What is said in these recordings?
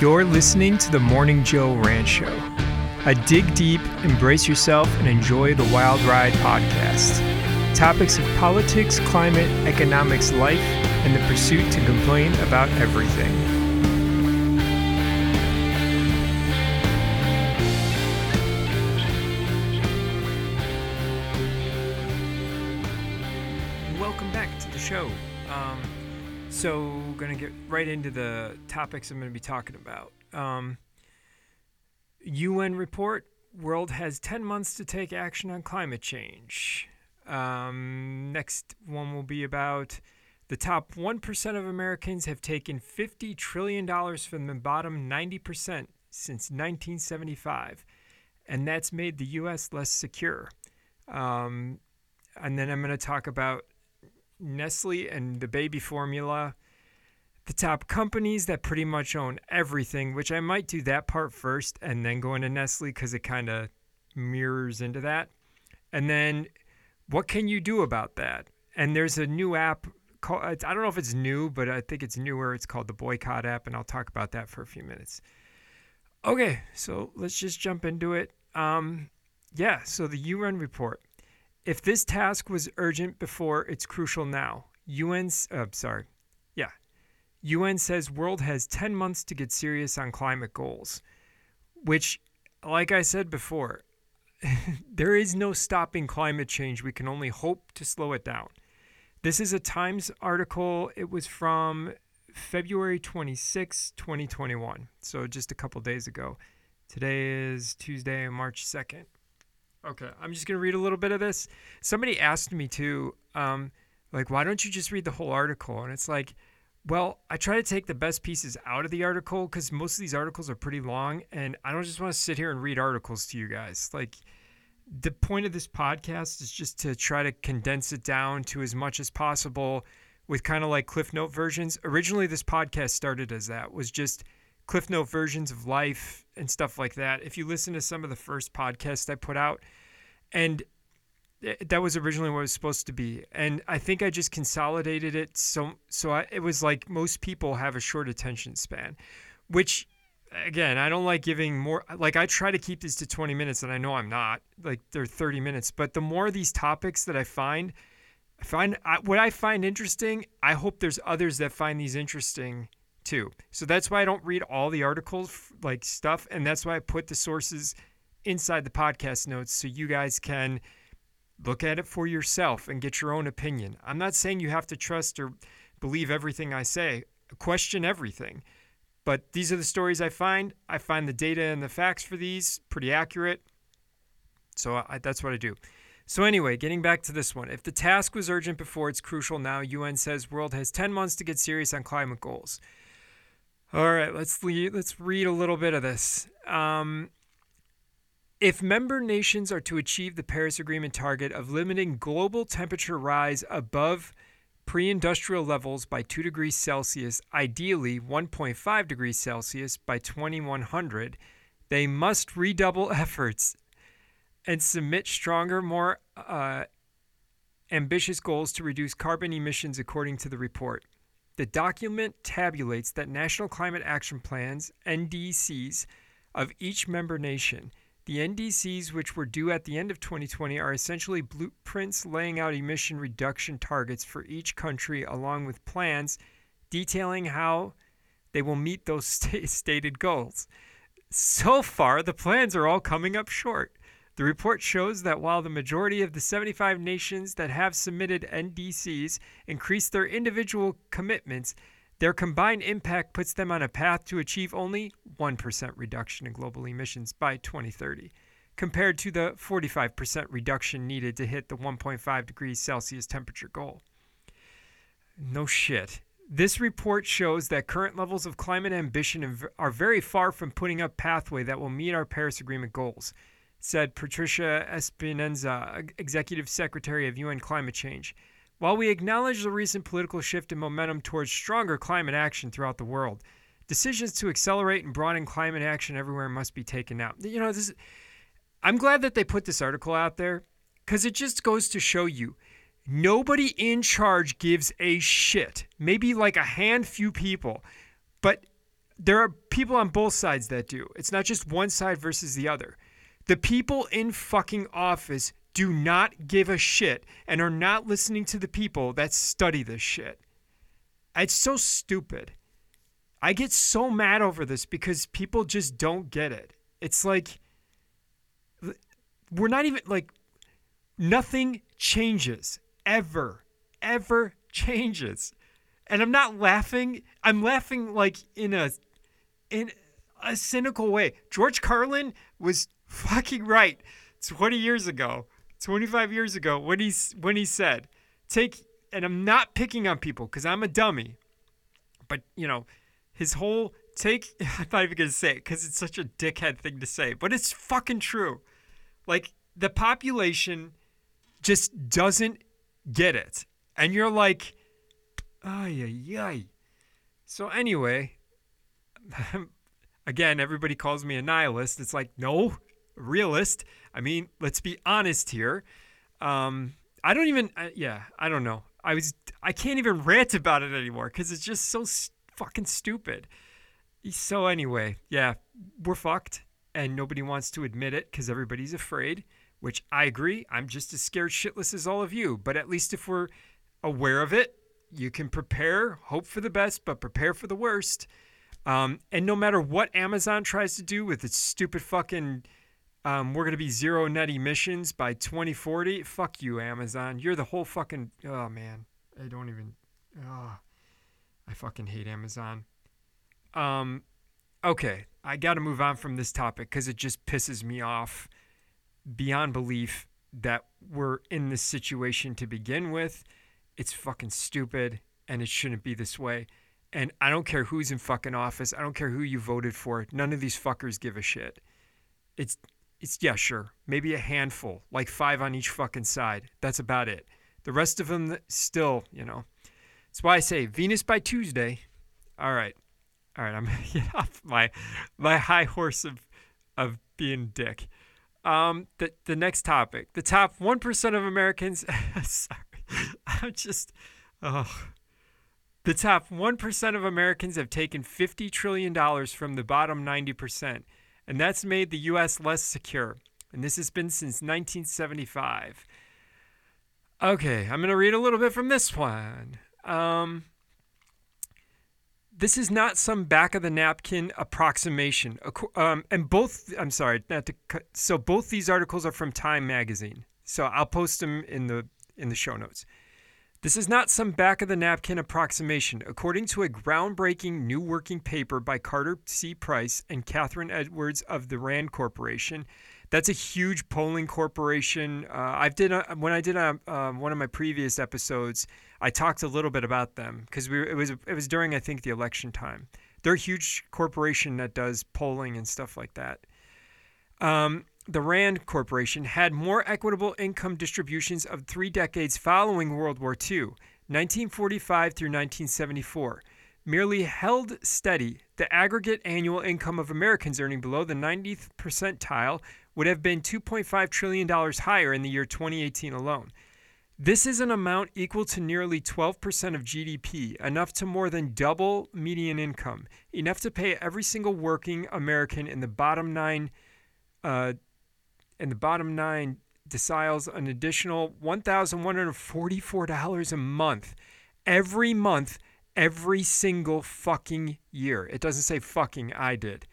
You're listening to the Morning Joe Ranch Show, a dig deep, embrace yourself, and enjoy the wild ride podcast. Topics of politics, climate, economics, life, and the pursuit to complain about everything. Get right into the topics I'm gonna be talking about. Um, UN report: World has 10 months to take action on climate change. Um, next one will be about the top 1% of Americans have taken $50 trillion from the bottom 90% since 1975, and that's made the U.S. less secure. Um, and then I'm going to talk about Nestle and the baby formula, the top companies that pretty much own everything, which I might do that part first and then go into Nestle because it kind of mirrors into that. And then what can you do about that? And there's a new app called, I don't know if it's new, but I think it's newer. It's called the Boycott app, and I'll talk about that for a few minutes. Okay, so let's just jump into it. Um, yeah, so the UN report. If this task was urgent before, it's crucial now. UN's, uh, sorry. UN says world has 10 months to get serious on climate goals, which, like I said before, there is no stopping climate change. We can only hope to slow it down. This is a Times article. It was from February 26, 2021. So just a couple days ago. Today is Tuesday, March 2nd. Okay, I'm just going to read a little bit of this. Somebody asked me to, um, like, why don't you just read the whole article? And it's like, well, I try to take the best pieces out of the article because most of these articles are pretty long, and I don't just want to sit here and read articles to you guys. Like, the point of this podcast is just to try to condense it down to as much as possible with kind of like cliff note versions. Originally, this podcast started as that was just cliff note versions of life and stuff like that. If you listen to some of the first podcasts I put out, and Eh, that was originally what it was supposed to be. And i think i just consolidated it so so I, it was like most people have a short attention span which again i don't like giving more like i try to keep these to 20 minutes and i know i'm not like they're 30 minutes. But the more these topics that i find i find I, what i find interesting i hope there's others that find these interesting too. So that's why i don't read all the articles like stuff. And that's why i put the sources inside the podcast notes so you guys can Look at it for yourself and get your own opinion. I'm not saying you have to trust or believe everything I say, question everything. But these are the stories I find. I find the data and the facts for these pretty accurate. So I, that's what I do. So anyway, getting back to this one. If the task was urgent before, it's crucial now. UN says world has 10 months to get serious on climate goals. All right, let's let's read a little bit of this. Um, if member nations are to achieve the Paris Agreement target of limiting global temperature rise above pre industrial levels by 2 degrees Celsius, ideally 1.5 degrees Celsius by 2100, they must redouble efforts and submit stronger, more uh, ambitious goals to reduce carbon emissions, according to the report. The document tabulates that national climate action plans, NDCs, of each member nation the NDCs, which were due at the end of 2020, are essentially blueprints laying out emission reduction targets for each country, along with plans detailing how they will meet those st- stated goals. So far, the plans are all coming up short. The report shows that while the majority of the 75 nations that have submitted NDCs increased their individual commitments, their combined impact puts them on a path to achieve only 1% reduction in global emissions by 2030, compared to the 45% reduction needed to hit the 1.5 degrees Celsius temperature goal. No shit. This report shows that current levels of climate ambition are very far from putting up pathway that will meet our Paris Agreement goals, said Patricia Espinosa, Executive Secretary of UN Climate Change. While we acknowledge the recent political shift and momentum towards stronger climate action throughout the world, decisions to accelerate and broaden climate action everywhere must be taken now. You know, this I'm glad that they put this article out there cuz it just goes to show you nobody in charge gives a shit. Maybe like a hand few people, but there are people on both sides that do. It's not just one side versus the other. The people in fucking office do not give a shit and are not listening to the people that study this shit. It's so stupid. I get so mad over this because people just don't get it. It's like we're not even like nothing changes ever, ever changes. And I'm not laughing. I'm laughing like in a in a cynical way. George Carlin was fucking right 20 years ago, 25 years ago when he when he said, "Take and I'm not picking on people cuz I'm a dummy." But, you know, his whole take I'm not even to say it cuz it's such a dickhead thing to say, but it's fucking true. Like the population just doesn't get it. And you're like, ay, ay, ay. So, anyway, again, everybody calls me a nihilist. It's like, no, realist. I mean, let's be honest here. Um, I don't even, yeah, I don't know. I was, I can't even rant about it anymore because it's just so st- fucking stupid. So, anyway, yeah, we're fucked and nobody wants to admit it because everybody's afraid which I agree. I'm just as scared shitless as all of you. But at least if we're aware of it, you can prepare, hope for the best, but prepare for the worst. Um, and no matter what Amazon tries to do with its stupid fucking, um, we're going to be zero net emissions by 2040, fuck you, Amazon. You're the whole fucking, oh man. I don't even, oh, I fucking hate Amazon. Um, okay, I got to move on from this topic because it just pisses me off beyond belief that we're in this situation to begin with. It's fucking stupid and it shouldn't be this way. And I don't care who's in fucking office. I don't care who you voted for. None of these fuckers give a shit. It's it's yeah, sure. Maybe a handful, like 5 on each fucking side. That's about it. The rest of them still, you know. That's why I say Venus by Tuesday. All right. All right, I'm get off my my high horse of of being dick. Um, the the next topic: the top one percent of Americans. sorry, I'm just. Oh, the top one percent of Americans have taken fifty trillion dollars from the bottom ninety percent, and that's made the U.S. less secure. And this has been since 1975. Okay, I'm gonna read a little bit from this one. Um, this is not some back of the napkin approximation. Um, and both, I'm sorry, not to cut, so both these articles are from Time Magazine. So I'll post them in the in the show notes. This is not some back of the napkin approximation. According to a groundbreaking new working paper by Carter C. Price and Kathryn Edwards of the Rand Corporation, that's a huge polling corporation. Uh, I've did a, when I did a, um, one of my previous episodes, I talked a little bit about them because we it was it was during I think the election time. They're a huge corporation that does polling and stuff like that. Um, the Rand Corporation had more equitable income distributions of three decades following World War II, 1945 through 1974 merely held steady, the aggregate annual income of Americans earning below the 90th percentile would have been $2.5 trillion higher in the year 2018 alone. This is an amount equal to nearly 12% of GDP, enough to more than double median income, enough to pay every single working American in the bottom nine, uh, in the bottom nine deciles an additional $1,144 a month, every month, every single fucking year. It doesn't say fucking, I did.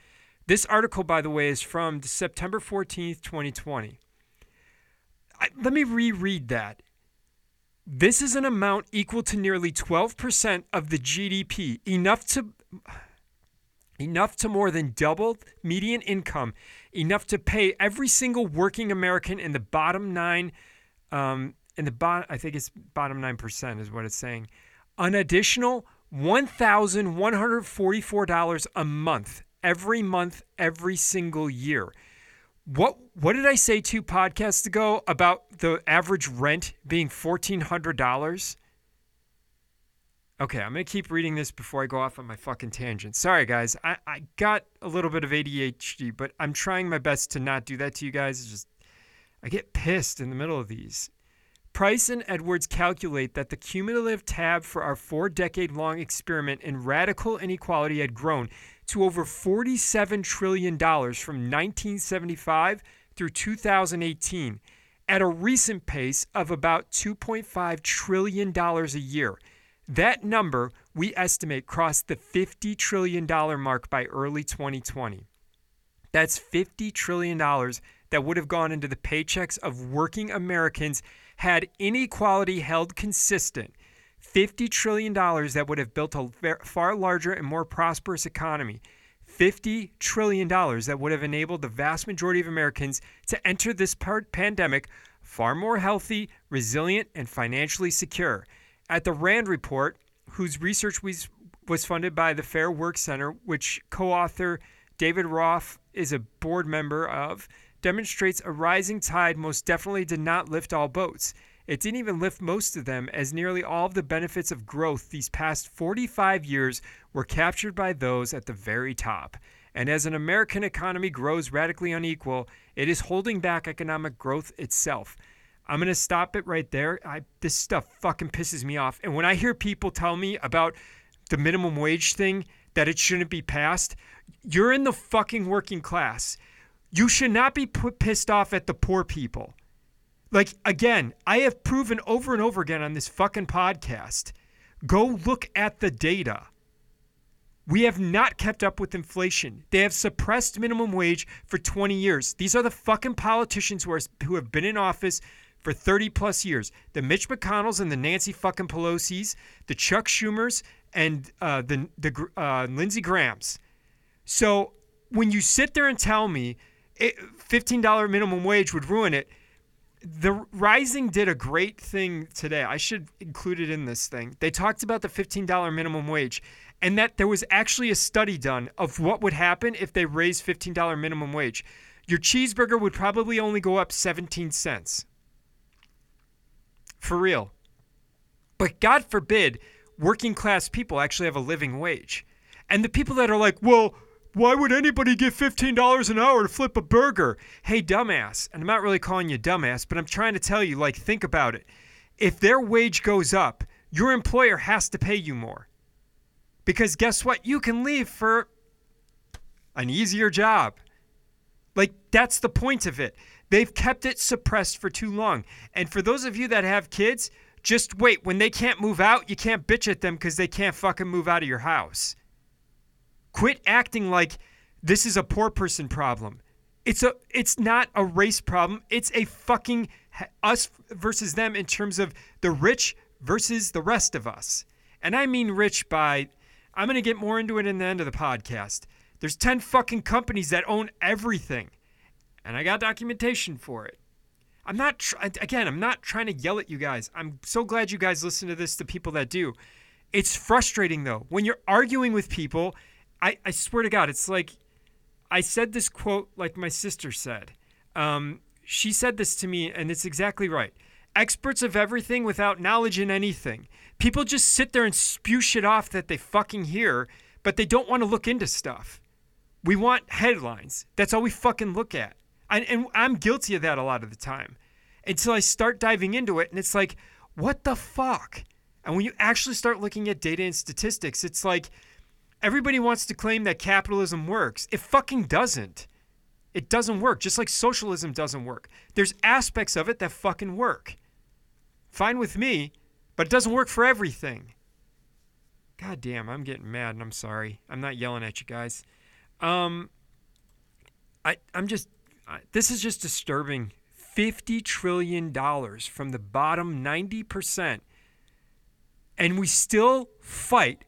This article, by the way, is from September 14th, 2020. I, let me reread that. This is an amount equal to nearly 12% of the GDP, enough to enough to more than double median income, enough to pay every single working American in the bottom nine, um, in the bottom, I think it's bottom nine percent is what it's saying, an additional one thousand one hundred forty-four dollars a month every month, every single year. What what did I say two podcasts ago about the average rent being fourteen hundred dollars? Okay, I'm gonna keep reading this before I go off on my fucking tangent. Sorry guys, I, I got a little bit of ADHD, but I'm trying my best to not do that to you guys. It's just I get pissed in the middle of these. Price and Edwards calculate that the cumulative tab for our four decade long experiment in radical inequality had grown to over $47 trillion from 1975 through 2018 at a recent pace of about $2.5 trillion a year. That number, we estimate, crossed the $50 trillion mark by early 2020. That's $50 trillion that would have gone into the paychecks of working Americans had inequality held consistent. $50 trillion that would have built a far larger and more prosperous economy. $50 trillion that would have enabled the vast majority of Americans to enter this pandemic far more healthy, resilient, and financially secure. At the RAND report, whose research was, was funded by the Fair Work Center, which co author David Rolf is a board member of, demonstrates a rising tide most definitely did not lift all boats. It didn't even lift most of them, as nearly all of the benefits of growth these past 45 years were captured by those at the very top. And as an American economy grows radically unequal, it is holding back economic growth itself. I'm to stop it right there. I, this stuff fucking pisses me off. And when I hear people tell me about the minimum wage thing, that it shouldn't be passed, you're in the fucking working class. You should not be put, pissed off at the poor people. Like, again, I have proven over and over again on this fucking podcast go look at the data. We have not kept up with inflation. They have suppressed minimum wage for 20 years. These are the fucking politicians who, are, who have been in office for 30 plus years. The Mitch McConnells and the Nancy fucking Pelosi's, the Chuck Schumers and uh, the, the uh, Lindsey Grahams. So when you sit there and tell me it, $15 minimum wage would ruin it, the Rising did a great thing today. I should include it in this thing. They talked about the $15 minimum wage and that there was actually a study done of what would happen if they raised $15 minimum wage. Your cheeseburger would probably only go up 17 cents. For real. But God forbid working class people actually have a living wage. And the people that are like, well, why would anybody get $15 an hour to flip a burger? Hey, dumbass. And I'm not really calling you dumbass, but I'm trying to tell you, like, think about it. If their wage goes up, your employer has to pay you more. Because guess what? You can leave for an easier job. Like, that's the point of it. They've kept it suppressed for too long. And for those of you that have kids, just wait. When they can't move out, you can't bitch at them because they can't fucking move out of your house. Quit acting like this is a poor person problem. It's a it's not a race problem. It's a fucking us versus them in terms of the rich versus the rest of us. And I mean rich by I'm going to get more into it in the end of the podcast. There's 10 fucking companies that own everything. And I got documentation for it. I'm not tr- again, I'm not trying to yell at you guys. I'm so glad you guys listen to this the people that do. It's frustrating though when you're arguing with people I, I swear to God, it's like I said this quote like my sister said. Um, she said this to me, and it's exactly right. Experts of everything without knowledge in anything. People just sit there and spew shit off that they fucking hear, but they don't want to look into stuff. We want headlines. That's all we fucking look at. And, and I'm guilty of that a lot of the time until I start diving into it, and it's like, what the fuck? And when you actually start looking at data and statistics, it's like, Everybody wants to claim that capitalism works. It fucking doesn't. It doesn't work, just like socialism doesn't work. There's aspects of it that fucking work. Fine with me, but it doesn't work for everything. God damn, I'm getting mad and I'm sorry. I'm not yelling at you guys. Um, I, I'm just, I, this is just disturbing. $50 trillion from the bottom 90%. And we still fight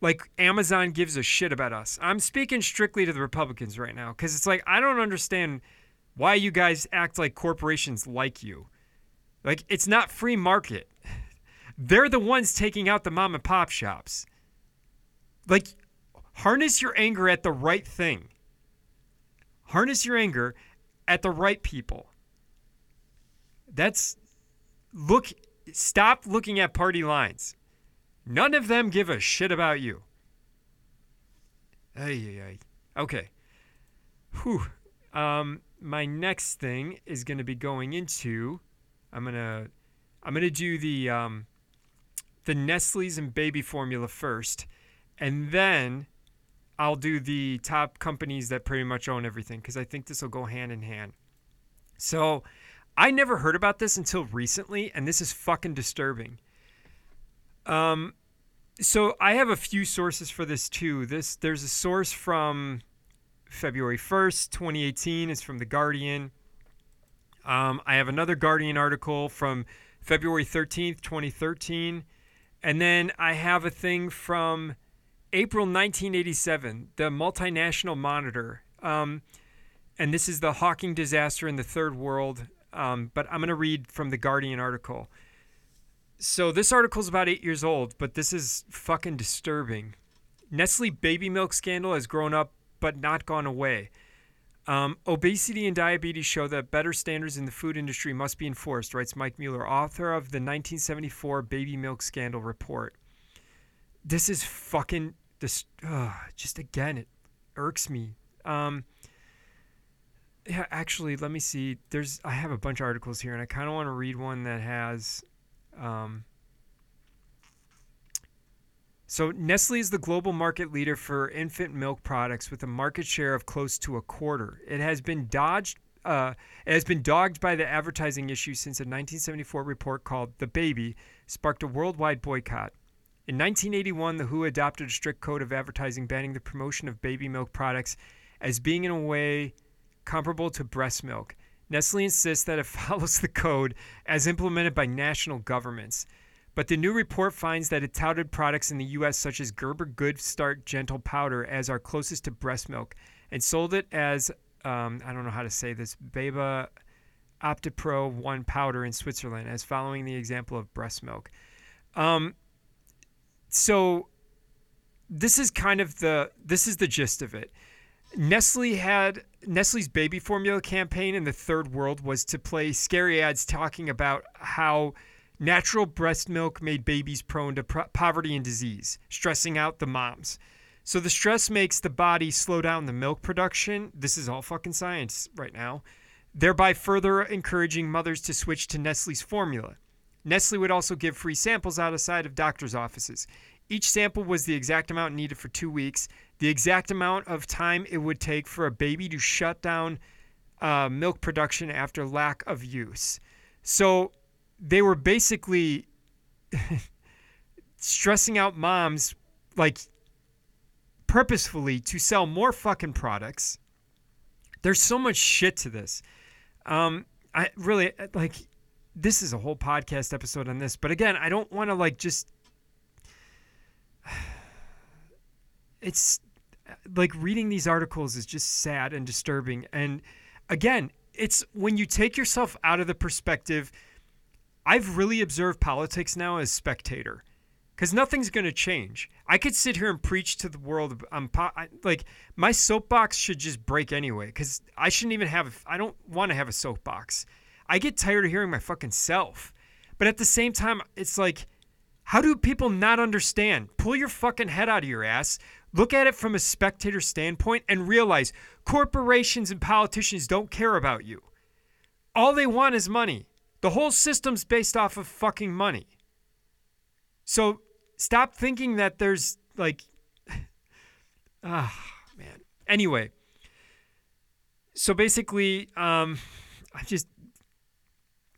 like Amazon gives a shit about us. I'm speaking strictly to the Republicans right now because it's like I don't understand why you guys act like corporations like you. Like it's not free market. They're the ones taking out the mom and pop shops. Like harness your anger at the right thing. Harness your anger at the right people. That's look stop looking at party lines. None of them give a shit about you. Ay, ay, ay. Okay. Whew. Um, my next thing is going to be going into. I'm gonna. I'm gonna do the um, the Nestle's and baby formula first, and then I'll do the top companies that pretty much own everything because I think this will go hand in hand. So I never heard about this until recently, and this is fucking disturbing. Um, so I have a few sources for this too. This there's a source from February 1st, 2018. It's from The Guardian. Um, I have another Guardian article from February 13th, 2013. And then I have a thing from April 1987, the multinational monitor. Um, and this is the hawking disaster in the third world. Um, but I'm going to read from the Guardian article. So this article is about eight years old, but this is fucking disturbing. Nestle baby milk scandal has grown up but not gone away. Um, obesity and diabetes show that better standards in the food industry must be enforced, writes Mike Muller, author of the 1974 baby milk scandal report. This is fucking this. Uh, just again, it irks me. Um, yeah, actually, let me see. There's I have a bunch of articles here, and I kind of want to read one that has. Um, so Nestle is the global market leader for infant milk products with a market share of close to a quarter. It has been dodged. Uh, it has been dogged by the advertising issue since a 1974 report called "The Baby" sparked a worldwide boycott. In 1981, the WHO adopted a strict code of advertising banning the promotion of baby milk products as being in a way comparable to breast milk. Nestle insists that it follows the code as implemented by national governments. But the new report finds that it touted products in the U.S. such as Gerber Good Start Gentle Powder as our closest to breast milk and sold it as, um, I don't know how to say this, Beba Optipro 1 powder in Switzerland as following the example of breast milk. Um, so this is kind of the this is the gist of it. Nestle had Nestle's baby formula campaign in the third world was to play scary ads talking about how Natural breast milk made babies prone to pro- poverty and disease, stressing out the moms. So the stress makes the body slow down the milk production. This is all fucking science right now, thereby further encouraging mothers to switch to Nestle's formula. Nestle would also give free samples outside of doctors' offices. Each sample was the exact amount needed for two weeks, the exact amount of time it would take for a baby to shut down uh, milk production after lack of use. So they were basically stressing out moms like purposefully to sell more fucking products. There's so much shit to this. Um, I really like this is a whole podcast episode on this, but again, I don't want to like just it's like reading these articles is just sad and disturbing and again, it's when you take yourself out of the perspective I've really observed politics now as spectator because nothing's going to change. I could sit here and preach to the world. I'm po- I, like my soapbox should just break anyway because I shouldn't even have. I don't want to have a soapbox. I get tired of hearing my fucking self. But at the same time, it's like, how do people not understand? Pull your fucking head out of your ass. Look at it from a spectator standpoint and realize corporations and politicians don't care about you. All they want is money. The whole system's based off of fucking money. So stop thinking that there's like ah man. Anyway, so basically um I just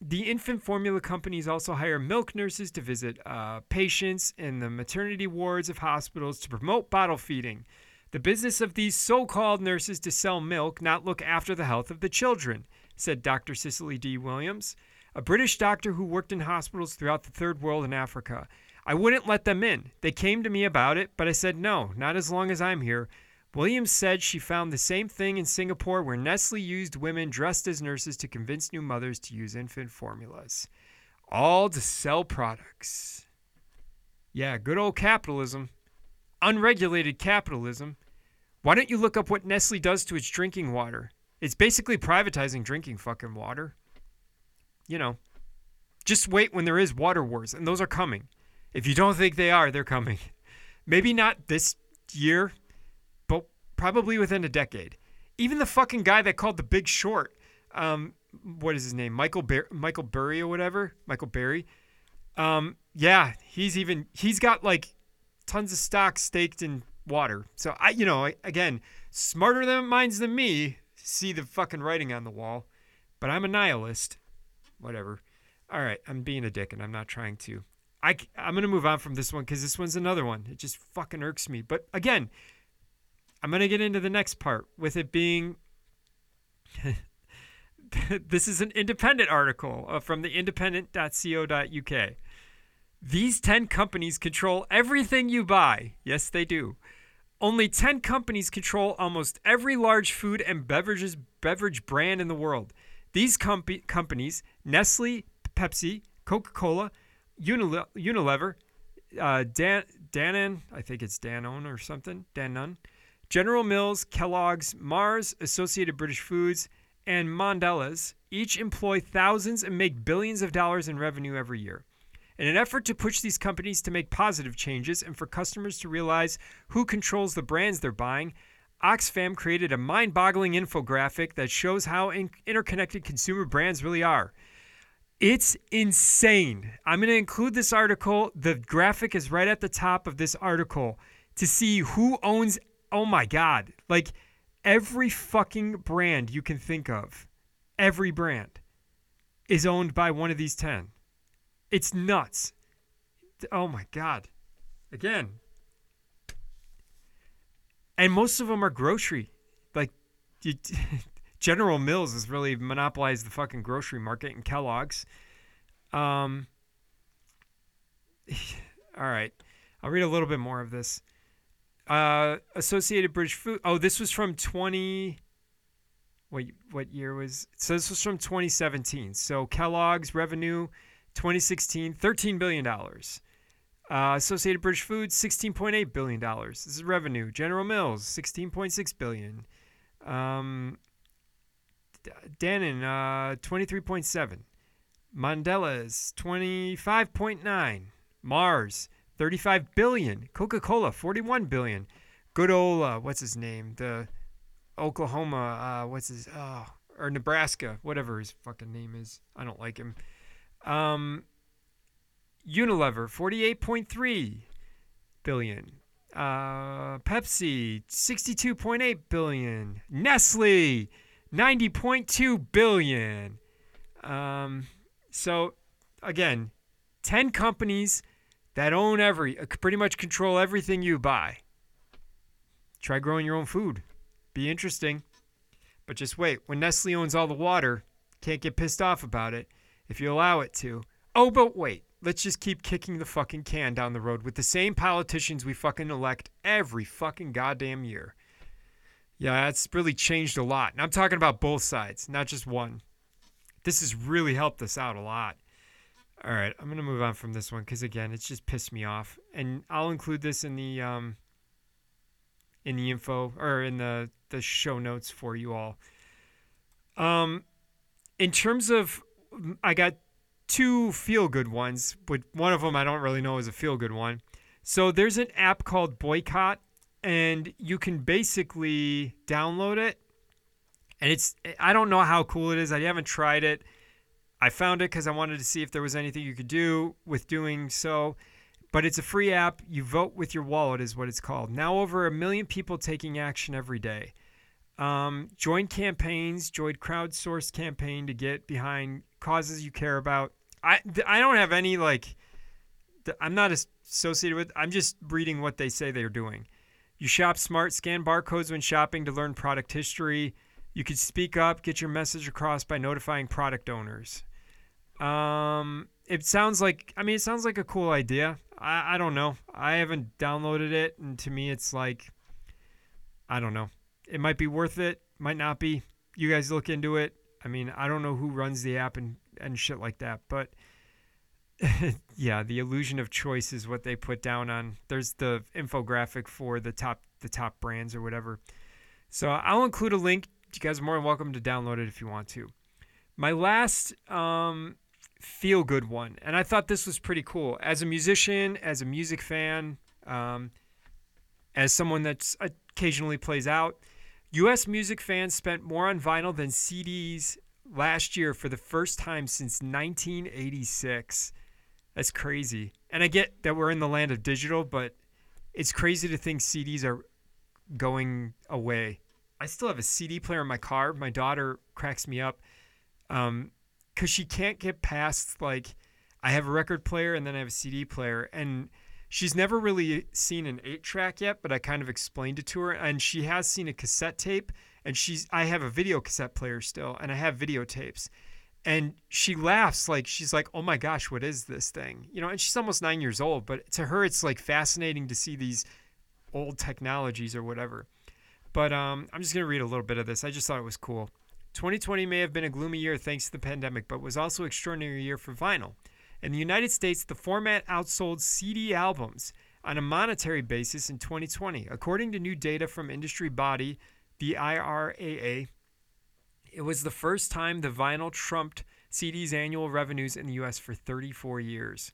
the infant formula companies also hire milk nurses to visit uh, patients in the maternity wards of hospitals to promote bottle feeding. The business of these so called nurses to sell milk, not look after the health of the children, said Dr. Cicely D. Williams a British doctor who worked in hospitals throughout the Third World and Africa. I wouldn't let them in. They came to me about it, but I said no, not as long as I'm here. Williams said she found the same thing in Singapore, where Nestle used women dressed as nurses to convince new mothers to use infant formulas. All to sell products. Yeah, good old capitalism. Unregulated capitalism. Why don't you look up what Nestle does to its drinking water? It's basically privatizing drinking fucking water you know, just wait when there is water wars, and those are coming. If you don't think they are, they're coming. Maybe not this year, probably within a decade. Even the fucking guy that called The Big Short, um, what is his name? Michael Bar- Michael Burry or whatever. Michael Berry. Um, yeah, he's even he's got like tons of stock staked in water. So I, you know, again, smarter than minds than me see the fucking writing on the wall, but I'm a nihilist. Whatever. All right, I'm being a dick and I'm not trying to. I, I'm going to move on from this one because this one's another one. It just fucking irks me. But again, I'm going to get into the next part with it being. this is an independent article uh, from the independent.co.uk. These 10 companies control everything you buy. Yes, they do. Only 10 companies control almost every large food and beverages beverage brand in the world. These com- companies, Nestle, Pepsi, Coca-Cola, Unile- Unilever, uh, Dan- Danone, I think it's Danone or something, Danone, General Mills, Kellogg's, Mars, Associated British Foods, and Mondelez each employ thousands and make billions of dollars in revenue every year. In an effort to push these companies to make positive changes and for customers to realize who controls the brands they're buying, Oxfam created a mind boggling infographic that shows how in- interconnected consumer brands really are. It's insane. I'm going to include this article. The graphic is right at the top of this article to see who owns. Oh my God. Like every fucking brand you can think of, every brand is owned by one of these 10. It's nuts. Oh my God. Again. And most of them are grocery. Like, you, General Mills has really monopolized the fucking grocery market and Kellogg's. Um, all right. I'll read a little bit more of this. Uh, Associated British Food. Oh, this was from 20. What, what year was. So this was from 2017. So Kellogg's revenue 2016, $13 billion. Uh, Associated British Foods, $16.8 billion. This is revenue. General Mills, 16.6 billion. Um, Danone, uh, 23.7. Mondelez, 25.9. Mars, 35 billion. Coca-Cola, 41 billion. Good old, uh, what's his name? The Oklahoma, uh, what's his, oh, or Nebraska, whatever his fucking name is. I don't like him. Um, Unilever, 48.3 billion. Uh, Pepsi, 62.8 billion. Nestle, 90.2 billion. Um, so again, 10 companies that own every, uh, pretty much control everything you buy. Try growing your own food. Be interesting. But just wait, when Nestle owns all the water, can't get pissed off about it if you allow it to. Oh, but wait. Let's just keep kicking the fucking can down the road with the same politicians we fucking elect every fucking goddamn year. Yeah, that's really changed a lot. And I'm talking about both sides, not just one. This has really helped us out a lot. All right, I'm gonna move on from this one because again, it's just pissed me off, and I'll include this in the um, in the info or in the the show notes for you all. Um, in terms of I got two feel good ones, but one of them I don't really know is a feel good one. So there's an app called Boycott, and you can basically download it. And it's I don't know how cool it is. I haven't tried it. I found it because I wanted to see if there was anything you could do with doing so. But it's a free app. You vote with your wallet, is what it's called. Now, over a million people taking action every day. Um, join campaigns, join crowdsourced campaign to get behind causes you care about. I, I don't have any like I'm not associated with. I'm just reading what they say they're doing. You shop smart, scan barcodes when shopping to learn product history. You can speak up, get your message across by notifying product owners. Um, it sounds like I mean it sounds like a cool idea. I, I don't know. I haven't downloaded it, and to me it's like I don't know. It might be worth it, might not be. You guys look into it. I mean, I don't know who runs the app and and shit like that. But yeah, the illusion of choice is what they put down on. There's the infographic for the top the top brands or whatever. So I'll include a link. You guys are more than welcome to download it if you want to. My last um, feel good one, and I thought this was pretty cool. As a musician, as a music fan, um, as someone that occasionally plays out, U.S. music fans spent more on vinyl than CDs last year for the first time since 1986. That's crazy. And I get that we're in the land of digital, but it's crazy to think CDs are going away. I still have a CD player in my car. My daughter cracks me up because she can't get past like I have a record player and then I have a CD player, and she's never really seen an eight track yet. But I kind of explained it to her, and she has seen a cassette tape. And she's I have a video cassette player still, and I have videotapes. And she laughs like she's like, "Oh my gosh, what is this thing?" You know, and she's almost nine years old, but to her, it's like fascinating to see these old technologies or whatever. But um, I'm just gonna read a little bit of this. I just thought it was cool. 2020 may have been a gloomy year thanks to the pandemic, but was also an extraordinary year for vinyl. In the United States, the format outsold CD albums on a monetary basis in 2020. According to new data from industry body, the RIAA, it was the first time the vinyl trumped CD's annual revenues in the US for 34 years.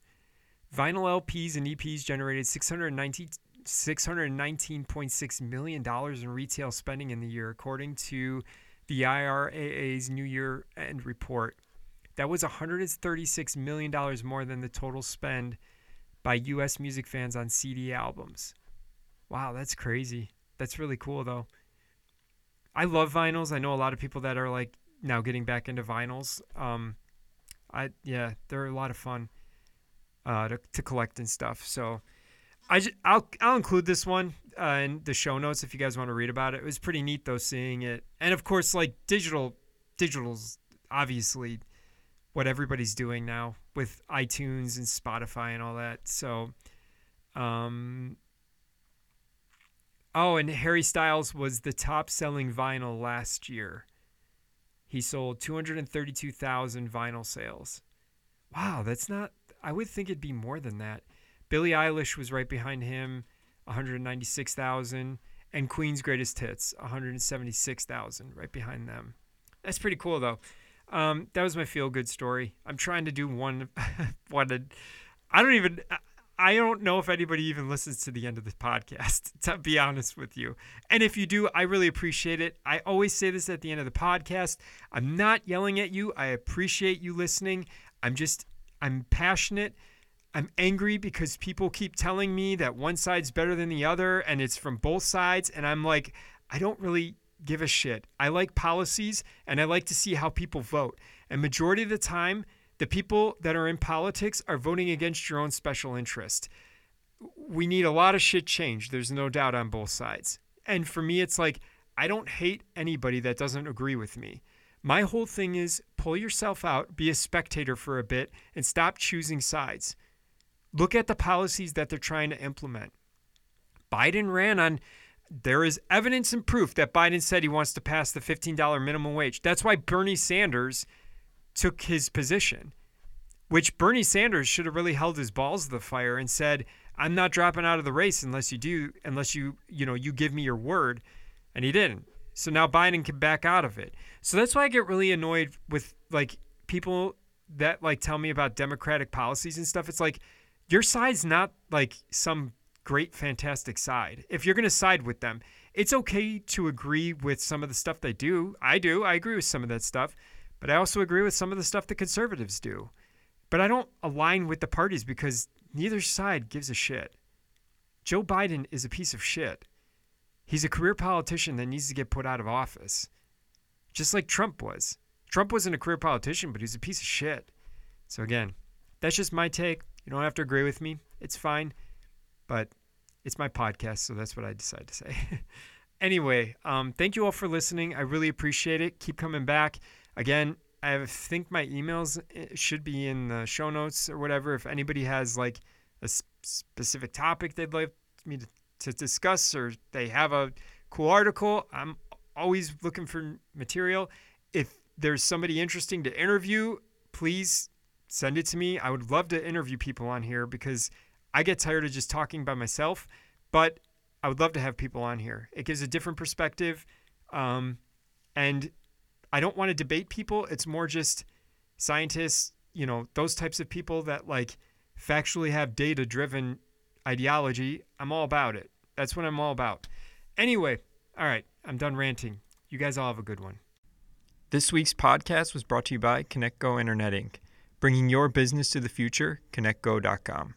Vinyl LPs and EPs generated 619 $619.6 million in retail spending in the year, according to the RIAA's New Year End report. That was $136 million more than the total spend by U.S. music fans on CD albums. Wow, that's crazy. That's really cool, though. I love vinyls. I know a lot of people that are like now getting back into vinyls. Um, I yeah, they're a lot of fun uh, to to collect and stuff. So I just, I'll I'll include this one uh, in the show notes if you guys want to read about it. It was pretty neat though seeing it, and of course like digital digital's obviously what everybody's doing now with iTunes and Spotify and all that. So, um, oh, and Harry Styles was the top selling vinyl last year. He sold 232,000 vinyl sales. Wow, that's not, I would think it'd be more than that. Billie Eilish was right behind him, 196,000, and Queen's Greatest Hits, 176,000, right behind them. That's pretty cool though. Um, that was my feel good story. I'm trying to do one. one. I don't even. I don't know if anybody even listens to the end of the podcast, to be honest with you. And if you do, I really appreciate it. I always say this at the end of the podcast. I'm not yelling at you. I appreciate you listening. I'm just, I'm passionate. I'm angry because people keep telling me that one side's better than the other and it's from both sides. And I'm like, I don't really give a shit. I like policies and I like to see how people vote. And majority of the time, the people that are in politics are voting against your own special interest. We need a lot of shit changed. There's no doubt on both sides. And for me, it's like, I don't hate anybody that doesn't agree with me. My whole thing is pull yourself out, be a spectator for a bit, and stop choosing sides. Look at the policies that they're trying to implement. Biden ran on there is evidence and proof that Biden said he wants to pass the $15 minimum wage. That's why Bernie Sanders took his position, which Bernie Sanders should have really held his balls to the fire and said, "I'm not dropping out of the race unless you do, unless you, you know, you give me your word." And he didn't. So now Biden can back out of it. So that's why I get really annoyed with like people that like tell me about democratic policies and stuff. It's like your side's not like some great, fantastic side. If you're going to side with them, it's okay to agree with some of the stuff they do. I do. I agree with some of that stuff. But I also agree with some of the stuff the conservatives do. But I don't align with the parties because neither side gives a shit. Joe Biden is a piece of shit. He's a career politician that needs to get put out of office. Just like Trump was. Trump wasn't a career politician, but he's a piece of shit. So again, that's just my take. You don't have to agree with me. It's fine. But it's my podcast, so that's what I decide to say. anyway, um, thank you all for listening. I really appreciate it. Keep coming back. Again, I think my emails eh, should be in the show notes or whatever. If anybody has like a specific topic they'd like me to, to discuss or they have a cool article, I'm always looking for material. If there's somebody interesting to interview, please send it to me. I would love to interview people on here because I get tired of just talking by myself, but I would love to have people on here. It gives a different perspective. Um, and I don't want to debate people. It's more just scientists, you know, those types of people that like factually have data driven ideology. I'm all about it. That's what I'm all about. Anyway, all right, I'm done ranting. You guys all have a good one. This week's podcast was brought to you by ConnectGo Internet Inc., bringing your business to the future, connectgo.com.